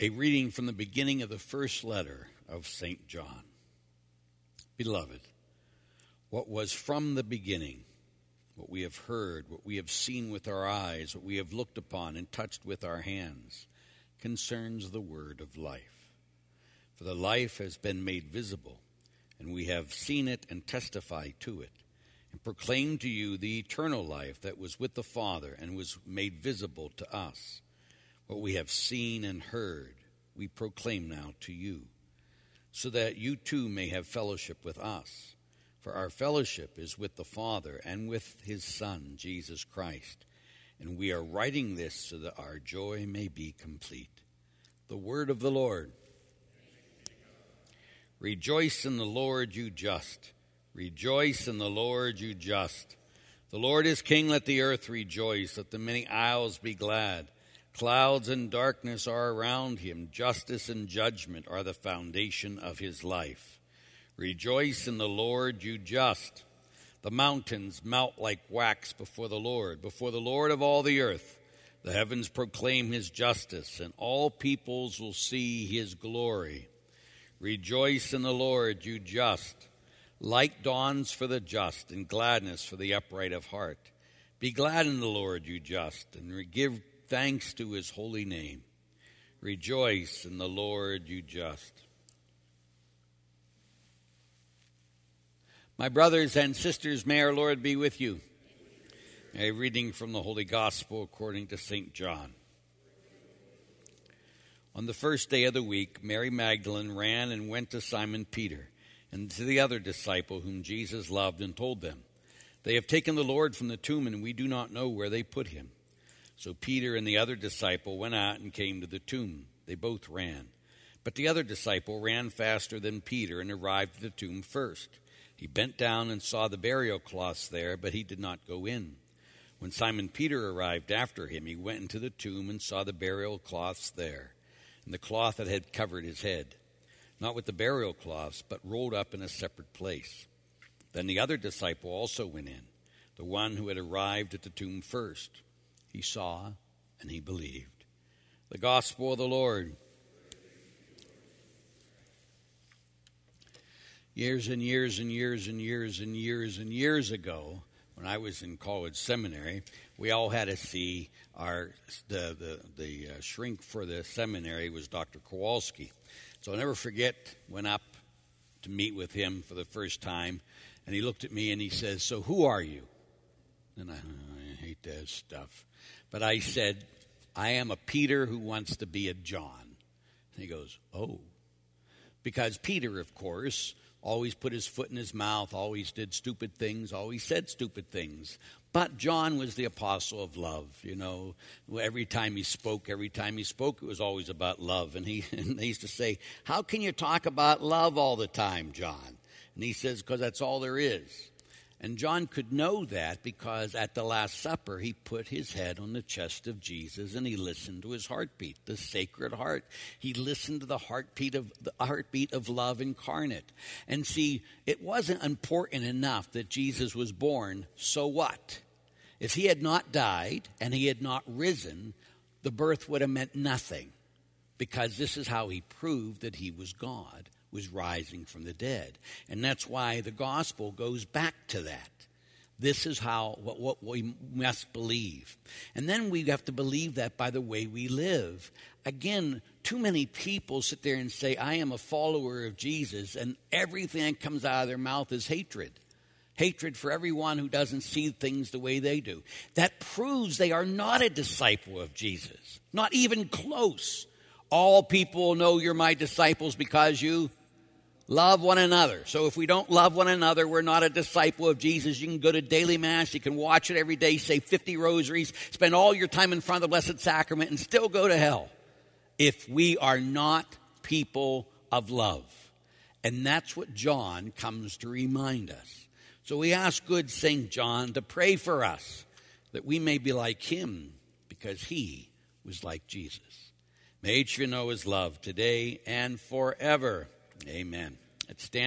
A reading from the beginning of the first letter of St. John. Beloved, what was from the beginning, what we have heard, what we have seen with our eyes, what we have looked upon and touched with our hands, concerns the word of life. For the life has been made visible, and we have seen it and testify to it, and proclaim to you the eternal life that was with the Father and was made visible to us. What we have seen and heard, we proclaim now to you, so that you too may have fellowship with us. For our fellowship is with the Father and with his Son, Jesus Christ. And we are writing this so that our joy may be complete. The word of the Lord. Rejoice in the Lord, you just. Rejoice in the Lord, you just. The Lord is king, let the earth rejoice, let the many isles be glad. Clouds and darkness are around him. Justice and judgment are the foundation of his life. Rejoice in the Lord, you just. The mountains melt like wax before the Lord, before the Lord of all the earth. The heavens proclaim his justice, and all peoples will see his glory. Rejoice in the Lord, you just. Light dawns for the just, and gladness for the upright of heart. Be glad in the Lord, you just, and give thanks to his holy name. Rejoice in the Lord, you just. My brothers and sisters, may our Lord be with you. A reading from the Holy Gospel according to St. John. On the first day of the week, Mary Magdalene ran and went to Simon Peter and to the other disciple whom Jesus loved and told them, They have taken the Lord from the tomb, and we do not know where they put him. So Peter and the other disciple went out and came to the tomb. They both ran. But the other disciple ran faster than Peter and arrived at the tomb first. He bent down and saw the burial cloths there, but he did not go in. When Simon Peter arrived after him, he went into the tomb and saw the burial cloths there, and the cloth that had covered his head, not with the burial cloths, but rolled up in a separate place. Then the other disciple also went in, the one who had arrived at the tomb first. He saw and he believed. The gospel of the Lord. Years and years and years and years and years and years ago, when I was in college seminary, we all had to see our the the, the uh, shrink for the seminary was Dr. Kowalski. So I'll never forget went up to meet with him for the first time, and he looked at me and he says, "So who are you?" And I, Hate that stuff. But I said, I am a Peter who wants to be a John. And he goes, Oh. Because Peter, of course, always put his foot in his mouth, always did stupid things, always said stupid things. But John was the apostle of love, you know. Every time he spoke, every time he spoke, it was always about love. And he, and used to say, How can you talk about love all the time, John? And he says, Because that's all there is. And John could know that because at the Last Supper, he put his head on the chest of Jesus and he listened to his heartbeat, the sacred heart. He listened to the heartbeat of the heartbeat of love incarnate. And see, it wasn't important enough that Jesus was born, so what? If he had not died and he had not risen, the birth would have meant nothing because this is how he proved that he was God was rising from the dead. And that's why the gospel goes back to that. This is how what, what we must believe. And then we have to believe that by the way we live. Again, too many people sit there and say, I am a follower of Jesus, and everything that comes out of their mouth is hatred. Hatred for everyone who doesn't see things the way they do. That proves they are not a disciple of Jesus, not even close. All people know you're my disciples because you Love one another. So if we don't love one another, we're not a disciple of Jesus. You can go to daily mass, you can watch it every day, say 50 rosaries, spend all your time in front of the Blessed Sacrament, and still go to hell if we are not people of love. And that's what John comes to remind us. So we ask good St. John to pray for us that we may be like him because he was like Jesus. May each of you know his love today and forever. Amen. Let's stand.